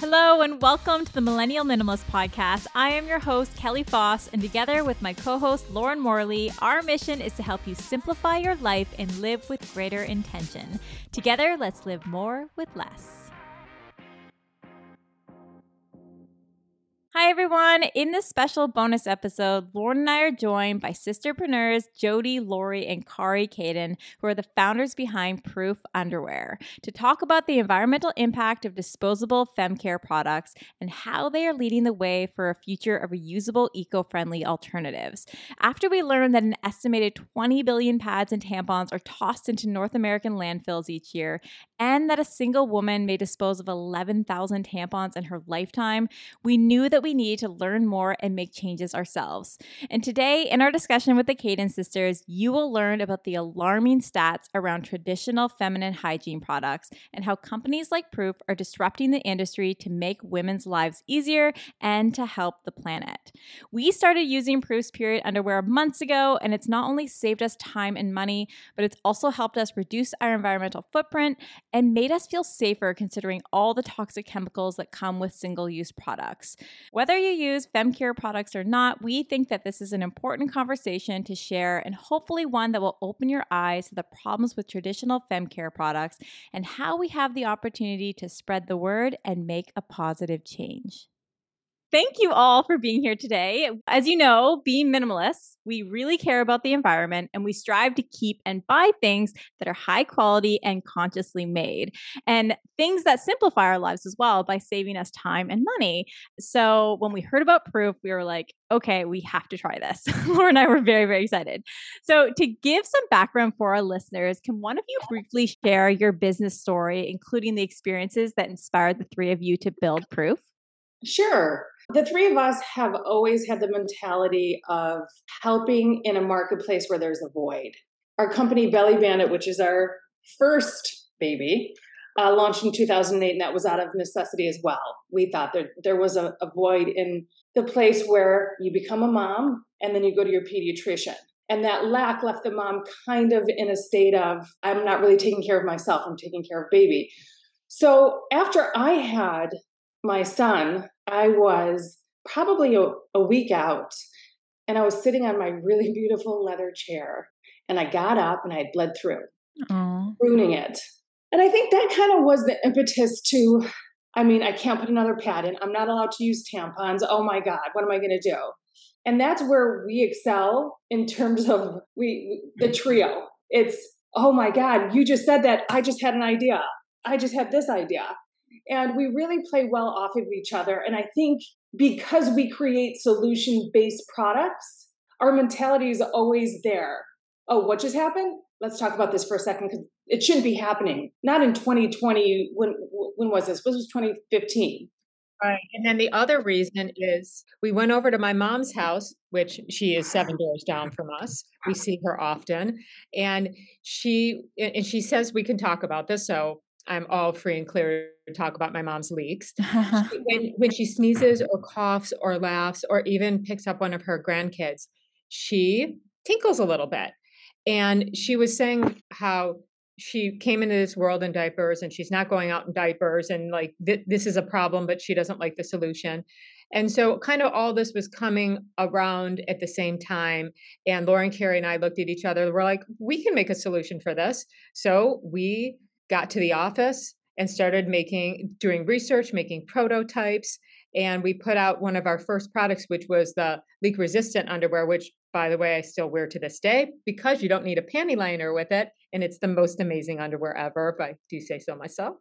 Hello, and welcome to the Millennial Minimalist Podcast. I am your host, Kelly Foss, and together with my co host, Lauren Morley, our mission is to help you simplify your life and live with greater intention. Together, let's live more with less. Hi, everyone. In this special bonus episode, Lauren and I are joined by sisterpreneurs Jody, Lori, and Kari Caden, who are the founders behind Proof Underwear, to talk about the environmental impact of disposable fem care products and how they are leading the way for a future of reusable, eco friendly alternatives. After we learned that an estimated 20 billion pads and tampons are tossed into North American landfills each year, and that a single woman may dispose of 11,000 tampons in her lifetime, we knew that we needed to learn more and make changes ourselves. And today, in our discussion with the Caden sisters, you will learn about the alarming stats around traditional feminine hygiene products and how companies like Proof are disrupting the industry to make women's lives easier and to help the planet. We started using Proof's period underwear months ago, and it's not only saved us time and money, but it's also helped us reduce our environmental footprint and made us feel safer considering all the toxic chemicals that come with single use products. Whether you use FemCare products or not, we think that this is an important conversation to share and hopefully one that will open your eyes to the problems with traditional FemCare products and how we have the opportunity to spread the word and make a positive change. Thank you all for being here today. As you know, being minimalists, we really care about the environment and we strive to keep and buy things that are high quality and consciously made, and things that simplify our lives as well by saving us time and money. So, when we heard about Proof, we were like, okay, we have to try this. Laura and I were very, very excited. So, to give some background for our listeners, can one of you briefly share your business story, including the experiences that inspired the three of you to build Proof? Sure. The three of us have always had the mentality of helping in a marketplace where there's a void. Our company, Belly Bandit, which is our first baby, uh, launched in 2008, and that was out of necessity as well. We thought that there was a, a void in the place where you become a mom and then you go to your pediatrician. And that lack left the mom kind of in a state of, I'm not really taking care of myself, I'm taking care of baby. So after I had my son, I was probably a, a week out and I was sitting on my really beautiful leather chair and I got up and I had bled through, Aww. ruining it. And I think that kind of was the impetus to, I mean, I can't put another pad in. I'm not allowed to use tampons. Oh my God, what am I going to do? And that's where we excel in terms of we the trio. It's, oh my God, you just said that. I just had an idea. I just had this idea. And we really play well off of each other. And I think because we create solution based products, our mentality is always there. Oh, what just happened? Let's talk about this for a second because it shouldn't be happening. Not in 2020. When when was this? This was 2015. Right. And then the other reason is we went over to my mom's house, which she is seven doors down from us. We see her often. And she and she says we can talk about this. So I'm all free and clear to talk about my mom's leaks. when, when she sneezes or coughs or laughs or even picks up one of her grandkids, she tinkles a little bit. And she was saying how she came into this world in diapers and she's not going out in diapers and like th- this is a problem, but she doesn't like the solution. And so, kind of all this was coming around at the same time. And Lauren, Kari, and I looked at each other. We're like, we can make a solution for this. So, we got to the office and started making doing research making prototypes and we put out one of our first products which was the leak resistant underwear which by the way i still wear to this day because you don't need a panty liner with it and it's the most amazing underwear ever if i do say so myself.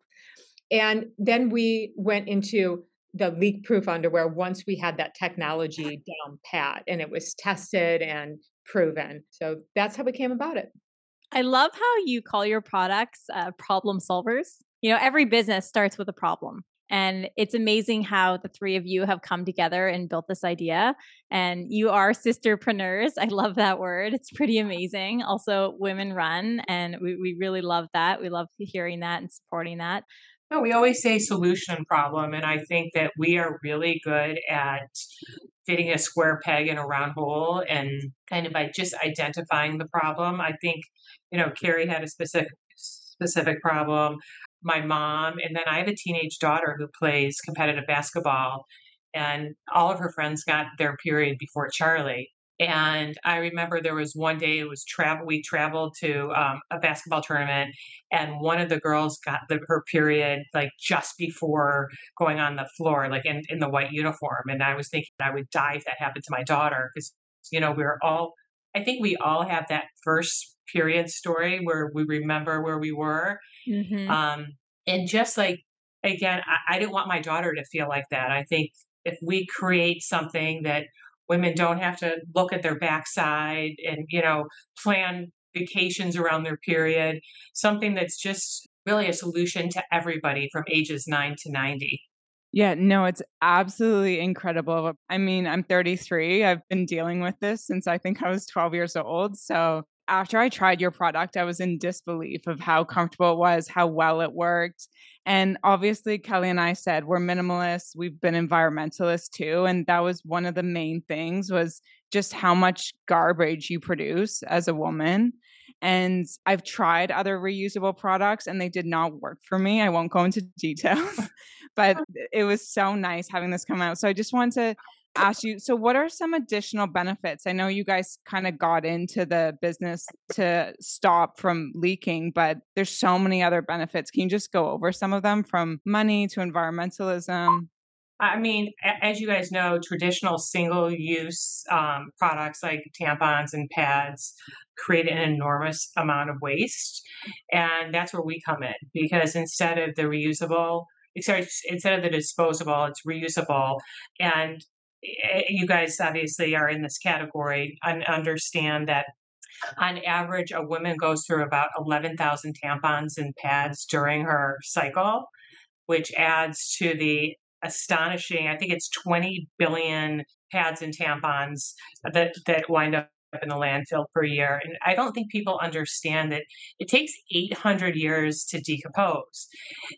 And then we went into the leak proof underwear once we had that technology down pat and it was tested and proven. So that's how we came about it I love how you call your products uh, problem solvers. You know, every business starts with a problem. And it's amazing how the three of you have come together and built this idea. And you are sisterpreneurs. I love that word. It's pretty amazing. Also, women run. And we, we really love that. We love hearing that and supporting that. No, we always say solution problem. And I think that we are really good at fitting a square peg in a round hole and kind of by just identifying the problem. I think, you know, Kari had a specific specific problem. my mom, and then I have a teenage daughter who plays competitive basketball, and all of her friends got their period before Charlie. And I remember there was one day it was travel. We traveled to um, a basketball tournament, and one of the girls got the, her period like just before going on the floor, like in, in the white uniform. And I was thinking I would die if that happened to my daughter because you know we are all. I think we all have that first period story where we remember where we were, mm-hmm. um, and just like again, I, I didn't want my daughter to feel like that. I think if we create something that women don't have to look at their backside and you know plan vacations around their period something that's just really a solution to everybody from ages 9 to 90 yeah, no, it's absolutely incredible. I mean, I'm 33. I've been dealing with this since I think I was 12 years old. So after I tried your product, I was in disbelief of how comfortable it was, how well it worked. And obviously, Kelly and I said we're minimalists. We've been environmentalists too, and that was one of the main things was just how much garbage you produce as a woman. And I've tried other reusable products and they did not work for me. I won't go into details, but it was so nice having this come out. So I just want to ask you so what are some additional benefits i know you guys kind of got into the business to stop from leaking but there's so many other benefits can you just go over some of them from money to environmentalism I mean, as you guys know, traditional single use um, products like tampons and pads create an enormous amount of waste. And that's where we come in because instead of the reusable, instead of the disposable, it's reusable. And Eh, you guys obviously are in this category and understand that on average, a woman goes through about 11,000 tampons and pads during her cycle, which adds to the astonishing, I think it's 20 billion pads and tampons that, that wind up in the landfill per year. And I don't think people understand that it takes 800 years to decompose.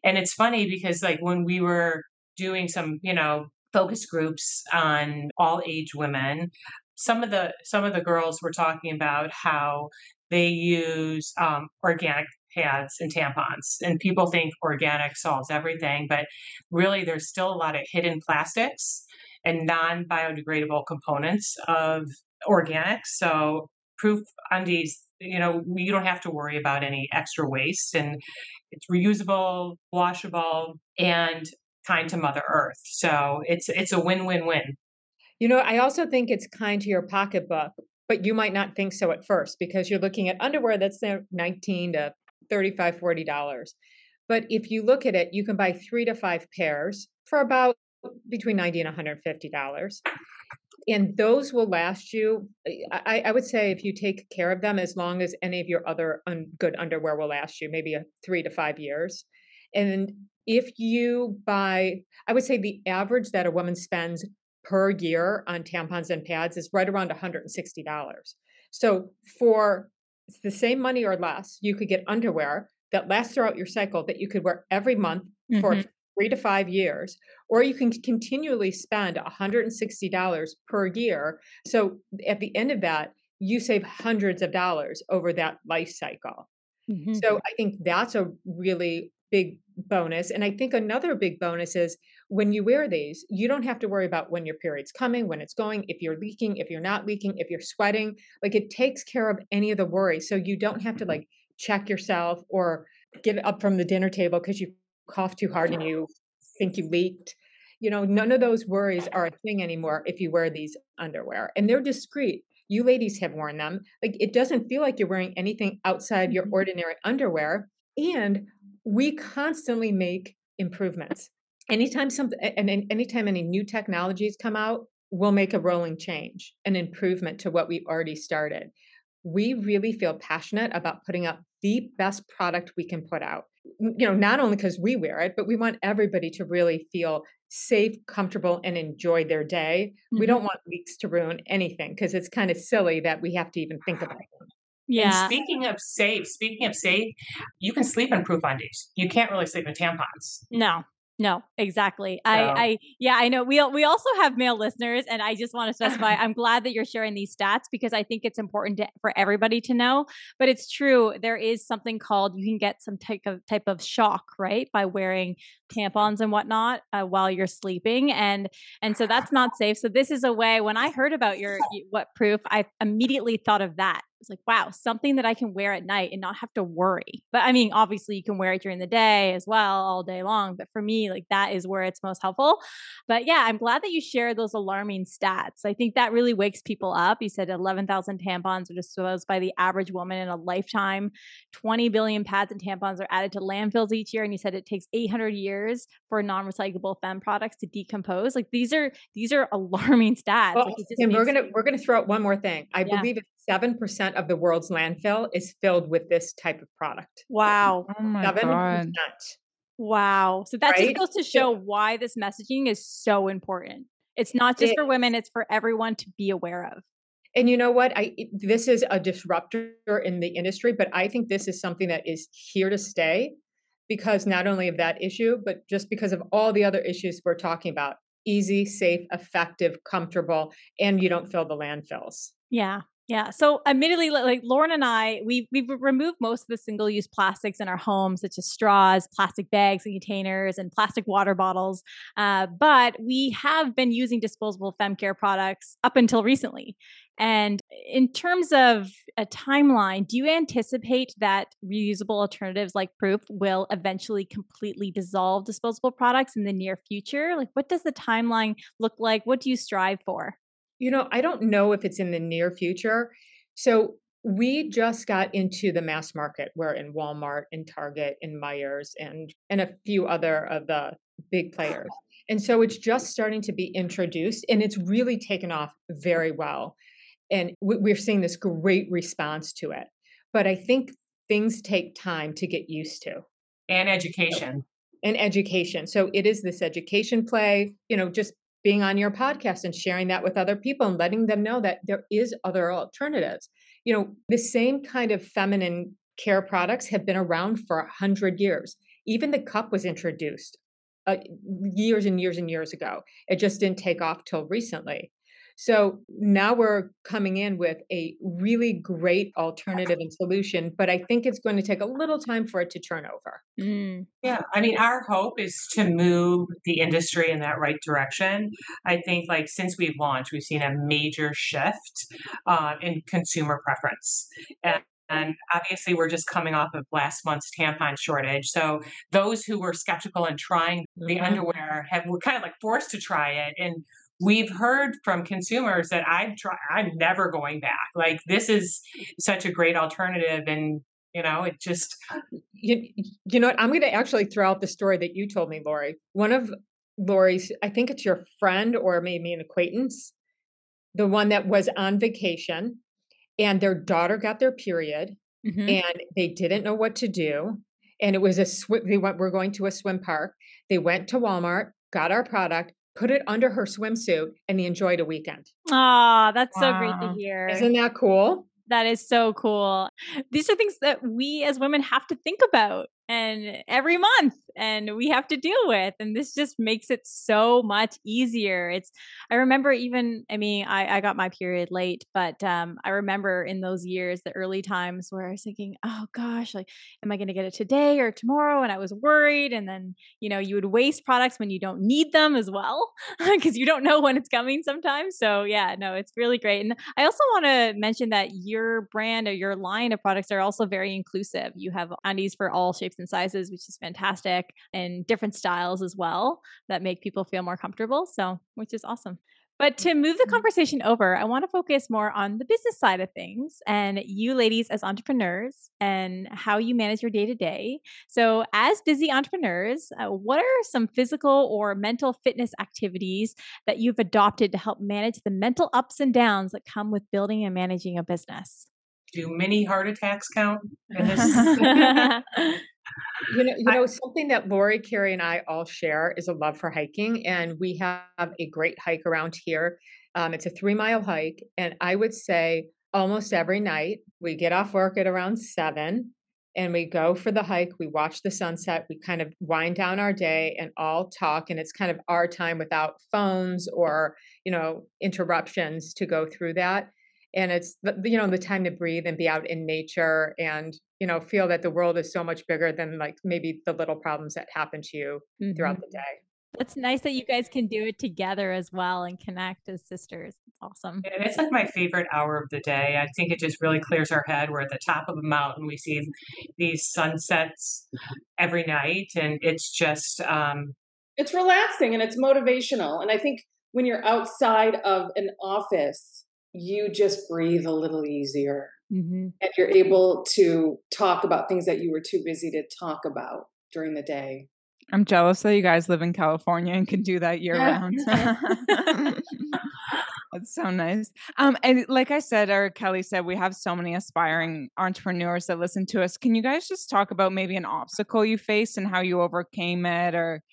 And it's funny because, like, when we were doing some, you know, focus groups on all age women. Some of the some of the girls were talking about how they use um, organic pads and tampons, and people think organic solves everything, but really there's still a lot of hidden plastics and non biodegradable components of organic. So proof undies you know you don't have to worry about any extra waste and it's reusable washable and kind to Mother Earth. So it's it's a win-win-win. You know, I also think it's kind to your pocketbook, but you might not think so at first because you're looking at underwear that's 19 to 35 40 dollars. But if you look at it, you can buy 3 to 5 pairs for about between 90 and 150 dollars. And those will last you. Eh, I, I, would say if you take care of them, as long as any of your other un, good underwear will last you, maybe a three to five years. And if you buy, I would say the average that a woman spends per year on tampons and pads is right around $160. So for the same money or less, you could get underwear that lasts throughout your cycle that you could wear every month mm-hmm. for three to five years, or you can continually spend $160 per year. So at the end of that, you save hundreds of dollars over that life cycle. Mm-hmm. So I think that's a really big bonus. And I think another big bonus is when you wear these, you don't have to worry about when your period's coming, when it's going, if you're leaking, if you're not leaking, if you're sweating. Like it takes care of any of the worry. So you don't have to like check yourself or get up from the dinner table because you cough too hard and you think you leaked. You know, none of those worries are a thing anymore if you wear these underwear and they're discreet. You ladies have worn them. Like it doesn't feel like you're wearing anything outside your mm-hmm. ordinary underwear. And we constantly make improvements. Anytime something and anytime any new technologies come out, we'll make a rolling change, an improvement to what we already started. We really feel passionate about putting out the best product we can put out. You know, not only because we wear it, but we want everybody to really feel safe, comfortable, and enjoy their day. Mm-hmm. We don't want leaks to ruin anything because it's kind of silly that we have to even think about it. Yeah. And speaking of safe, speaking of safe, you can sleep in proof undies. You can't really sleep in tampons. No. No, exactly. I, I, yeah, I know. We we also have male listeners, and I just want to specify. I'm glad that you're sharing these stats because I think it's important to, for everybody to know. But it's true. There is something called you can get some type of type of shock, right, by wearing tampons and whatnot uh, while you're sleeping, and and so that's not safe. So this is a way. When I heard about your what proof, I immediately thought of that it's like, wow, something that I can wear at night and not have to worry. But I mean, obviously, you can wear it during the day as well, all day long. But for me, like that is where it's most helpful. But yeah, I'm glad that you shared those alarming stats. I think that really wakes people up. You said 11,000 tampons are disposed by the average woman in a lifetime. 20 billion pads and tampons are added to landfills each year. And you said it takes 800 years for non-recyclable fem products to decompose. Like these are these are alarming stats. Well, like and we're gonna we're gonna throw out one more thing. I yeah. believe it's seven percent of the world's landfill is filled with this type of product. Wow. Oh my 7%. God. Wow. So that right? just goes to show why this messaging is so important. It's not just it, for women, it's for everyone to be aware of. And you know what? I this is a disruptor in the industry, but I think this is something that is here to stay because not only of that issue, but just because of all the other issues we're talking about. Easy, safe, effective, comfortable, and you don't fill the landfills. Yeah. Yeah. So admittedly, like Lauren and I, we we've removed most of the single-use plastics in our homes, such as straws, plastic bags and containers, and plastic water bottles. Uh, but we have been using disposable fem care products up until recently. And in terms of a timeline, do you anticipate that reusable alternatives like Proof will eventually completely dissolve disposable products in the near future? Like, what does the timeline look like? What do you strive for? You know, I don't know if it's in the near future. So we just got into the mass market. We're in Walmart and Target and Meijer's and and a few other of the big players. And so it's just starting to be introduced and it's really taken off very well. And we're seeing this great response to it. But I think things take time to get used to. And education. And education. So it is this education play, you know, just being on your podcast and sharing that with other people and letting them know that there is other alternatives. You know, the same kind of feminine care products have been around for a hundred years. Even the cup was introduced uh, years and years and years ago. It just didn't take off till recently. So now we're coming in with a really great alternative and solution, but I think it's going to take a little time for it to turn over. Mm. Yeah, I mean, our hope is to move the industry in that right direction. I think, like, since we've launched, we've seen a major shift uh, in consumer preference. And and obviously, we're just coming off of last month's tampon shortage. So those who were skeptical and trying the mm-hmm. underwear have were kind of like forced to try it. And we've heard from consumers that I've tried, I'm never going back. Like this is such a great alternative. And, you know, it just. You, you know what? I'm going to actually throw out the story that you told me, Lori. One of Lori's, I think it's your friend or maybe an acquaintance, the one that was on vacation and their daughter got their period mm-hmm. and they didn't know what to do. And it was a swim, they went, we're going to a swim park. They went to Walmart, got our product, put it under her swimsuit, and he enjoyed a weekend. Ah, that's wow. so great to hear. Isn't that cool? That is so cool. These are things that we as women have to think about and every month and we have to deal with and this just makes it so much easier. It's i remember even i mean i, I got my period late but um, i remember in those years the early times where i was thinking oh gosh like am i going to get it today or tomorrow? and i was worried and then you know you would waste products when you don't need them as well because you don't know when it's coming sometimes so yeah no it's really great and i also want to mention that your brand or your line of products are also very inclusive. You have undies for all shapes and sizes, which is fantastic, and different styles as well that make people feel more comfortable. So, which is awesome. But to move the mm-hmm. conversation over, I want to focus more on the business side of things and you ladies as entrepreneurs and how you manage your day to day. So, as busy entrepreneurs, uh, what are some physical or mental fitness activities that you've adopted to help manage the mental ups and downs that come with building and managing a business? Do many heart attacks count? you know, you know, something that Lori, Kari, and I all share is a love for hiking, and we have a great hike around here. Um, it's a three mile hike, and I would say almost every night we get off work at around seven, and we go for the hike. We watch the sunset. We kind of wind down our day and all talk. And it's kind of our time without phones or, you know, interruptions to go through that. And it's, the, you know, the time to breathe and be out in nature and, you know, feel that the world is so much bigger than like maybe the little problems that happen to you mm-hmm. throughout the day. It's nice that you guys can do it together as well and connect as sisters. It's awesome. And it's like my favorite hour of the day. I think it just really clears our head. We're at the top of a mountain. We see these sunsets every night, and it's just um, it's relaxing and it's motivational. And I think when you're outside of an office, you just breathe a little easier, mm-hmm. and you're able to talk about things that you were too busy to talk about during the day. I'm jealous that you guys live in California and can do that year round. That's so nice. Um, and like I said, or Kelly said, we have so many aspiring entrepreneurs that listen to us. Can you guys just talk about maybe an obstacle you faced and how you overcame it, or?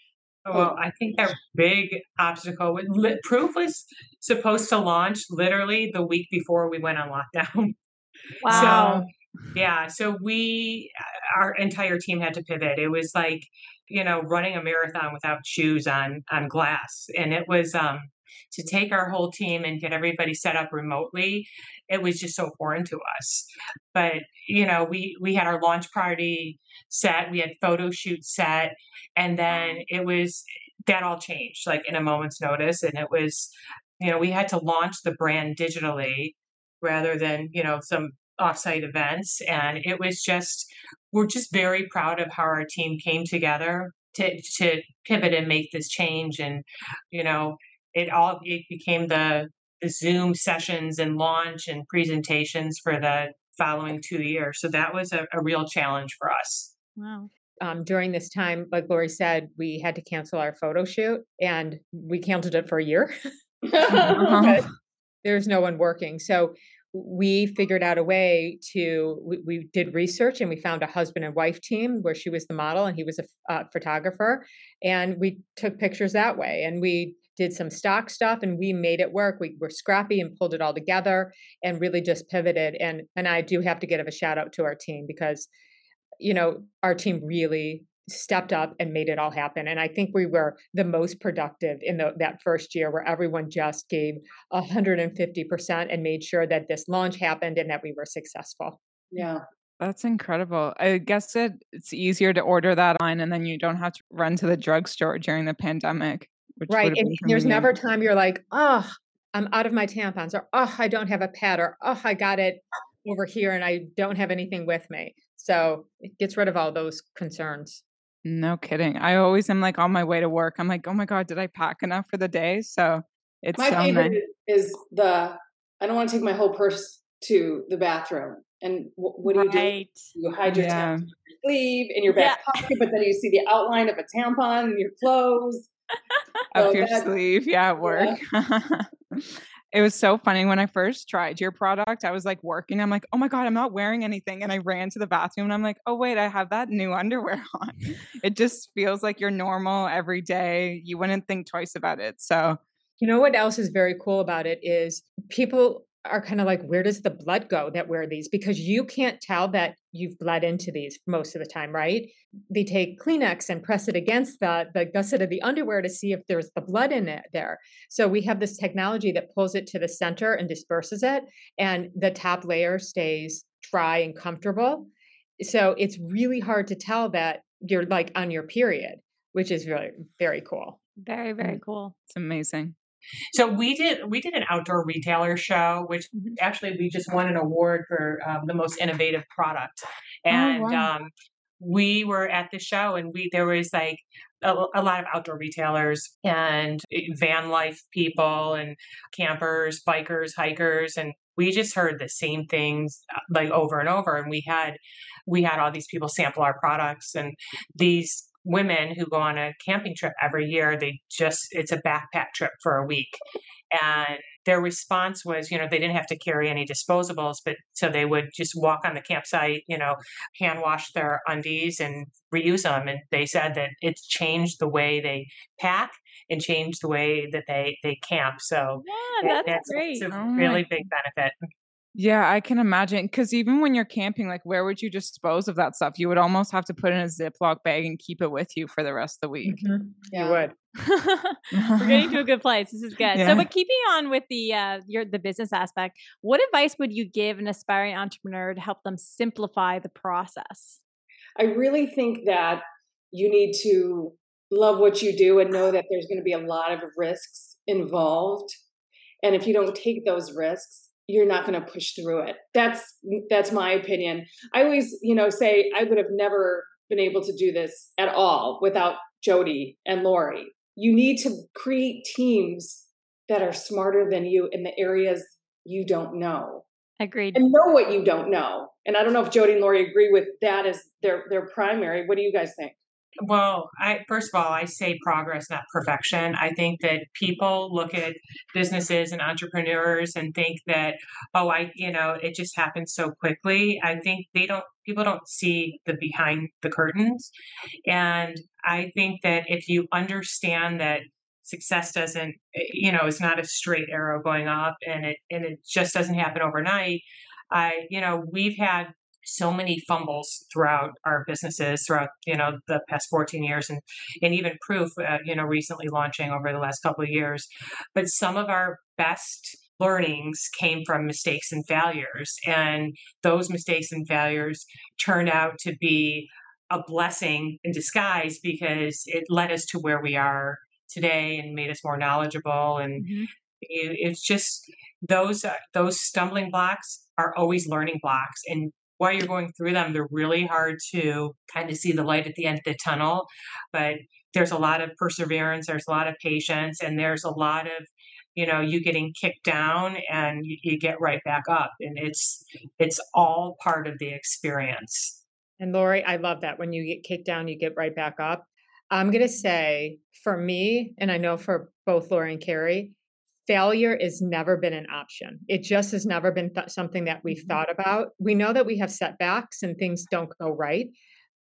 Well, I think our big obstacle Proof was supposed to launch literally the week before we went on lockdown. Wow. So, yeah. So we, our entire team had to pivot. It was like you know, running a marathon without shoes on on glass. And it was um to take our whole team and get everybody set up remotely, it was just so foreign to us. But you know, we we had our launch party set, we had photo shoot set, and then mm-hmm. it was that all changed like in a moment's notice. And it was, you know, we had to launch the brand digitally rather than, you know, some offsite events. And it was just, we're just very proud of how our team came together to, to pivot and make this change. And, you know, it all, it became the, the Zoom sessions and launch and presentations for the following two years. So that was a, a real challenge for us. Wow. Um, during this time, like Lori said, we had to cancel our photo shoot and we canceled it for a year. There's no one working. So we figured out a way to we, we, did research and we found a husband and wife team where she was the model and he was a uh, photographer and we took pictures that way and we did some stock stuff and we made it work we were scrappy and pulled it all together and really just pivoted and and i do have to give a shout out to our team because you know our team really stepped up and made it all happen. And I think we were the most productive in the, that first year where everyone just gave 150% and made sure that this launch happened and that we were successful. Yeah. That's incredible. I guess it, it's easier to order that on and then you don't have to run to the drugstore during the pandemic. Right. And there's never time you're like, oh, I'm out of my tampons or oh, I don't have a pad or oh, I got it over here and I don't have anything with me. So it gets rid of all those concerns. No kidding. I always am like on my way to work. I'm like, oh my god, did I pack enough for the day? So it's my so favorite nice. is the I don't want to take my whole purse to the bathroom. And what, what do right. you do? You hide your yeah. tampon in your sleeve in your back yeah. pocket, but then you see the outline of a tampon in your clothes. Up your sleeve, yeah, at work. Yeah. It was so funny when I first tried your product. I was like working. I'm like, oh my God, I'm not wearing anything. And I ran to the bathroom and I'm like, oh, wait, I have that new underwear on. it just feels like you're normal every day. You wouldn't think twice about it. So, you know what else is very cool about it is people are kind of like, where does the blood go that wear these? Because you can't tell that you've bled into these most of the time, right? They take Kleenex and press it against the, the gusset of the underwear to see if there's the blood in it there. So we have this technology that pulls it to the center and disperses it, and the top layer stays dry and comfortable. So it's really hard to tell that you're like on your period, which is really very cool. Very, very mm. cool. It's amazing. So we did we did an outdoor retailer show, which mm-hmm. actually we just won an award for um, the most innovative product, oh, and oh, wow. um, we were at the show, and we there was like a, a, lot of outdoor retailers and eh, van life people and campers, bikers, hikers, and we just heard the same things uh, like over and over, and we had we had all these people sample our products and these women who go on a camping trip every year they just it's a backpack trip for a week. And their response was you know they didn't have to carry any disposables but so they would just walk on the campsite you know hand wash their undies and reuse them. And they said that it's changed the way they pack and changed the way that they they camp. So yeah that's, that's great. it's a oh really big benefit Yeah, I can imagine. Because even when you're camping, like, where would you dispose of that stuff? You would almost have to put in a Ziploc bag and keep it with you for the rest of the week. Mhm. Yeah. You would. We're getting to a good place. This is good. Yeah. So, but keeping on with the uh, your the business aspect, what advice would you give an aspiring entrepreneur to help them simplify the process? I really think that you need to love what you do and know that there's going to be a lot of risks involved. And if you don't take those risks, you're not going to push through it. That's that's my opinion. I always, you know, say I would have never been able to do this at all without Jody and Lori. You need to create teams that are smarter than you in the areas you don't know Agreed. and know what you don't know. And I don't know if Jody and Lori agree with that as their their primary. What do you guys think? Well, I first of all, I say progress, not perfection. I think that people look at businesses and entrepreneurs and think that, oh, I, you know, it just happens so quickly. I think they don't, people don't see the behind the curtains. And I think that if you understand that success doesn't, eh, you know, it's not a straight arrow going up and it, and it just doesn't happen overnight. I, you know, we've had so many fumbles throughout our businesses throughout you know the past 14 years and and even proof uh, you know recently launching over the last couple of years but some of our best learnings came from mistakes and failures and those mistakes and failures turned out to be a blessing in disguise because it led us to where we are today and made us more knowledgeable and Mhm. it, it's just those uh, those stumbling blocks are always learning blocks and while you're going through them they're really hard to kind of see the light at the end of the tunnel but there's a lot of perseverance there's a lot of patience and there's a lot of you know you getting kicked down and you, you get right back up and it's it's all part of the experience And Lori, I love that. When you get kicked down, you get right back up. I'm going to say for me, and I know for both Lori and Kari, failure has never been an option. It just has never been th- something that we've Mhm. thought about. We know that we have setbacks and things don't go right,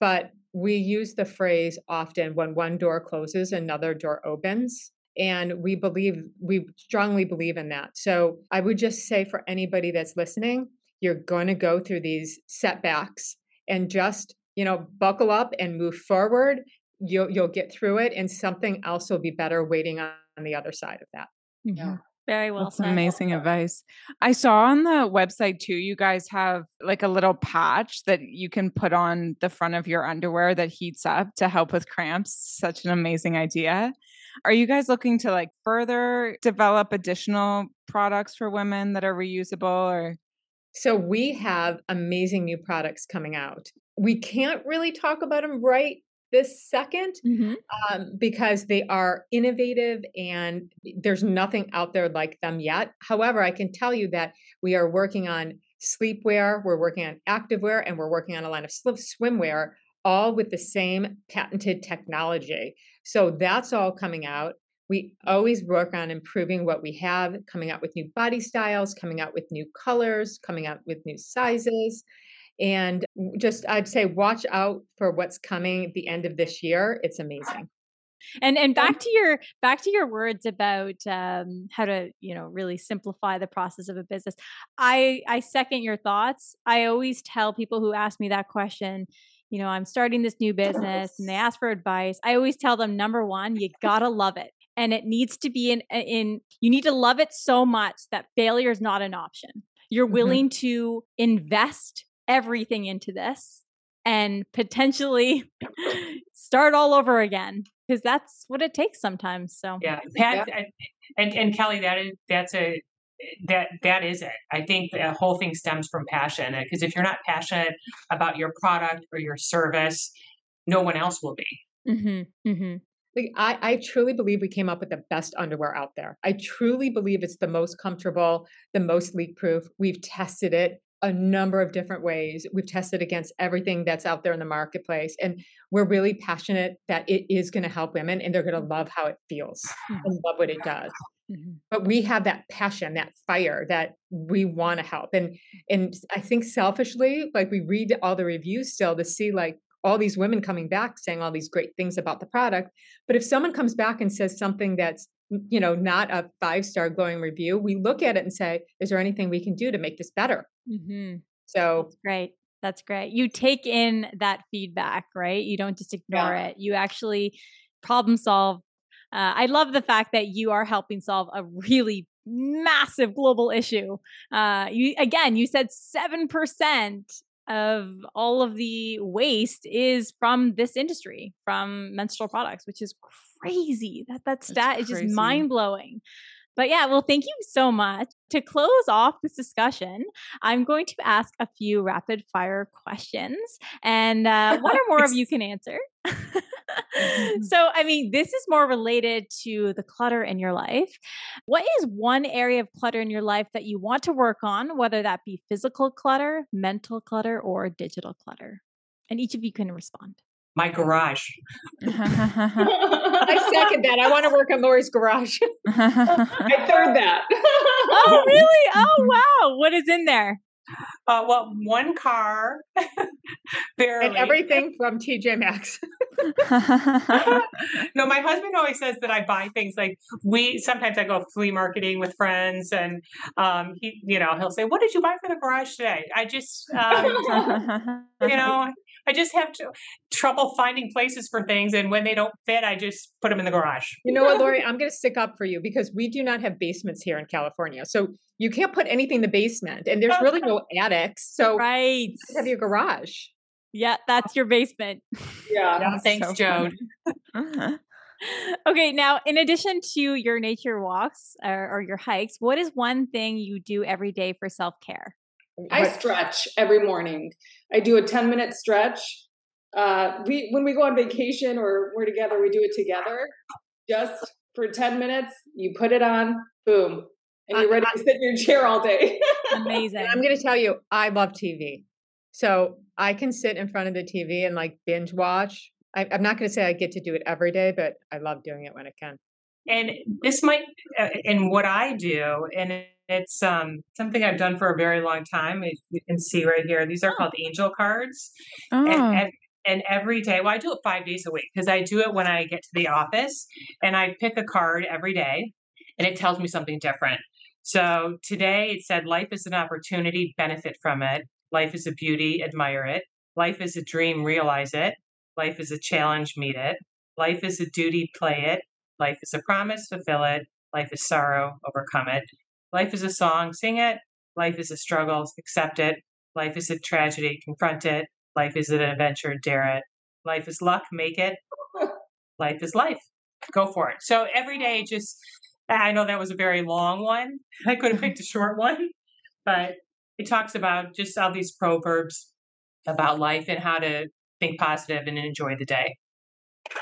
but we use the phrase often when one door closes, another door opens. And we believe, we strongly believe in that. So I would just say for anybody that's listening, you're going to go through these setbacks and just you know buckle up and move forward you'll you'll get through it and something else will be better waiting on the other side of that Yeah. Mm-hmm. Very well That's said. amazing advice. I saw on the website too, you guys have like a little patch that you can put on the front of your underwear that heats up to help with cramps. Such an amazing idea. Are you guys looking to like further develop additional products for women that are reusable or? so we have amazing new products coming out we can't really talk about them right this second Mhm. um, because they are innovative and there's nothing out there like them yet. However, I can tell you that we are working on sleepwear, we're working on activewear, and we're working on a line of swimwear, all with the same patented technology. So that's all coming out. We always work on improving what we have, coming out with new body styles, coming out with new colors, coming out with new sizes. And just, I'd say, watch out for what's coming at the end of this year. It's amazing. And and back to your back to your words about um, how to you know really simplify the process of a business. I I second your thoughts. I always tell people who ask me that question, you know, I'm starting this new business and they ask for advice. I always tell them number one, you gotta love it, and it needs to be in in you need to love it so much that failure is not an option. You're Mhm. willing to invest everything into this and potentially start all over again because that's what it takes sometimes. So yeah pat I- and and kelly that is that's a that that is it i think the whole thing stems from passion because if you're not passionate about your product or your service no one else will be Mm-hmm, mm-hmm. Like, I, I truly believe we came up with the best underwear out there. I truly believe it's the most comfortable, the most leak proof. We've tested it a number of different ways. We've tested against everything that's out there in the marketplace. And we're really passionate that it is going to help women and they're going to love how it feels and love what it does. Mm-hmm. But we have that passion, that fire that we want to help. And and I think selfishly, like we read all the reviews still to see like all these women coming back saying all these great things about the product. But if someone comes back and says something that's you know, not a five star glowing review, we look at it and say, is there anything we can do to make this better? Mm-hmm. So That's great. That's great. You take in that feedback, right? You don't just ignore Yeah. it. You actually problem solve. Uh, I love the fact that you are helping solve a really massive global issue. Uh, you again, you said seven percent of all of the waste is from this industry, from menstrual products, which is crazy. That that That's stat is just mind blowing. But yeah, well, thank you so much. To close off this discussion, I'm going to ask a few rapid fire questions, and uh, one or more of you can answer. so, I mean, this is more related to the clutter in your life. What is one area of clutter in your life that you want to work on, whether that be physical clutter, mental clutter, or digital clutter? And each of you can respond. My garage. I second that. I want to work on Lori's garage. I third that. Oh, really? Oh, wow. What is in there? Uh, well, one car, barely. and everything from TJ Maxx. no, my husband always says that I buy things like we sometimes I go flea marketing with friends and um he you know he'll say what did you buy for the garage today I just um, you know I just have to, trouble finding places for things and when they don't fit I just put them in the garage You know what, Lori? I'm going to stick up for you because we do not have basements here in California. So you can't put anything in the basement, and there's really no attics. So Right. you have your garage. Yeah, that's your basement. yeah. yeah, thanks so Joe funny. Okay, now in addition to your nature walks or, or your hikes, what is one thing you do every day for self care? I stretch every morning. I do a 10 minute stretch. Uh, we when we go on vacation or we're together, we do it together. Just for 10 minutes, you put it on, boom, and you're ready to sit in your chair all day. Amazing. And I'm going to tell you, I love TV. So I can sit in front of the TV and like binge watch. I, I'm not going to say I get to do it every day, but I love doing it when I can. and this might uh, and what I do and it's um something I've done for a very long time you can see right here. These are called angel cards Oh, and, and and every day well i do it five days a week because i do it when i get to the office and i pick a card every day and it tells me something different. So today it said life is an opportunity benefit from it. Life is a beauty admire it. Life is a dream realize it. Life is a challenge meet it. Life is a duty play it. Life is a promise fulfill it. Life is sorrow overcome it life is a song sing it life is a struggle accept it life is a tragedy confront it Life is an adventure, dare it. Life is luck, make it. Life is life. Go for it. So every day, just, I know that was a very long one. I could have picked a short one, but it talks about just all these proverbs about life and how to think positive and enjoy the day.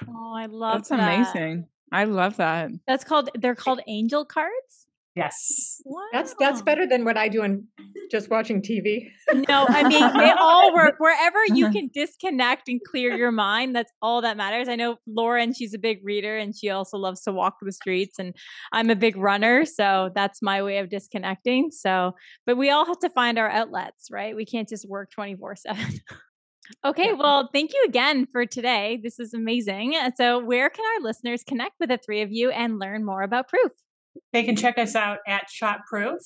oh, I love that. that's that. amazing. I love that. That's called they're called angel cards. Yes. Wow. That's that's better than what I do in just watching TV. No, I mean they all work wherever you uh-huh. can disconnect and clear your mind. That's all that matters. I know Lauren, she's a big reader and she also loves to walk the streets and I'm a big runner, so that's my way of disconnecting. So, but we all have to find our outlets, right? We can't just work 24/7. Okay, well, thank you again for today. This is amazing. So, where can our listeners connect with the three of you and learn more about Proof? They can check us out at Shopproof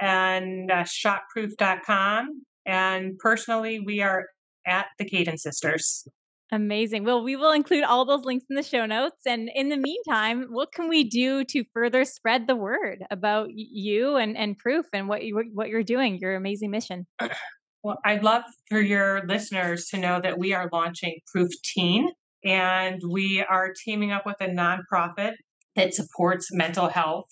and uh, shopproof.com. And personally, we are at the Caden Sisters. Amazing. Well, we will include all those links in the show notes. And in the meantime, what can we do to further spread the word about you and, and Proof and what you what you're doing, your amazing mission? Well, I'd love for your listeners to know that we are launching Proof Teen, and we are teaming up with a nonprofit that supports mental health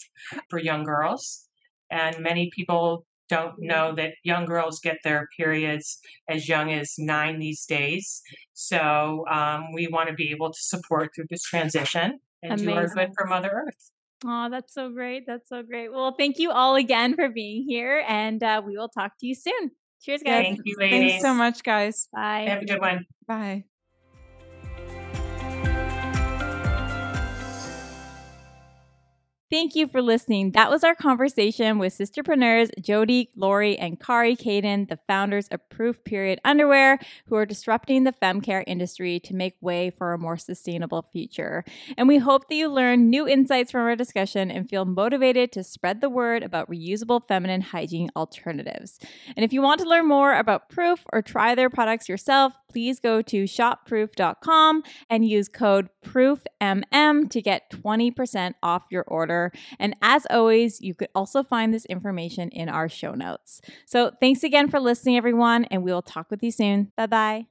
for young girls. And many people don't know that young girls get their periods as young as nine these days. So um, we want to be able to support through this transition and do our good for Mother Earth. Oh, that's so great. That's so great. Well, thank you all again for being here, and uh, we will talk to you soon. Cheers, guys. Thank you, ladies. Thanks so much, guys. Bye. Have a good one. Bye. Thank you for listening. That was our conversation with sisterpreneurs Jody, Lori, and Kari Caden, the founders of Proof Period Underwear, who are disrupting the femcare industry to make way for a more sustainable future. And we hope that you learn new insights from our discussion and feel motivated to spread the word about reusable feminine hygiene alternatives. And if you want to learn more about Proof or try their products yourself, please go to shopproof.com and use code PROOFMM to get 20% off your order. And as always, you could also find this information in our show notes. So thanks again for listening, everyone, and we will talk with you soon. Bye bye.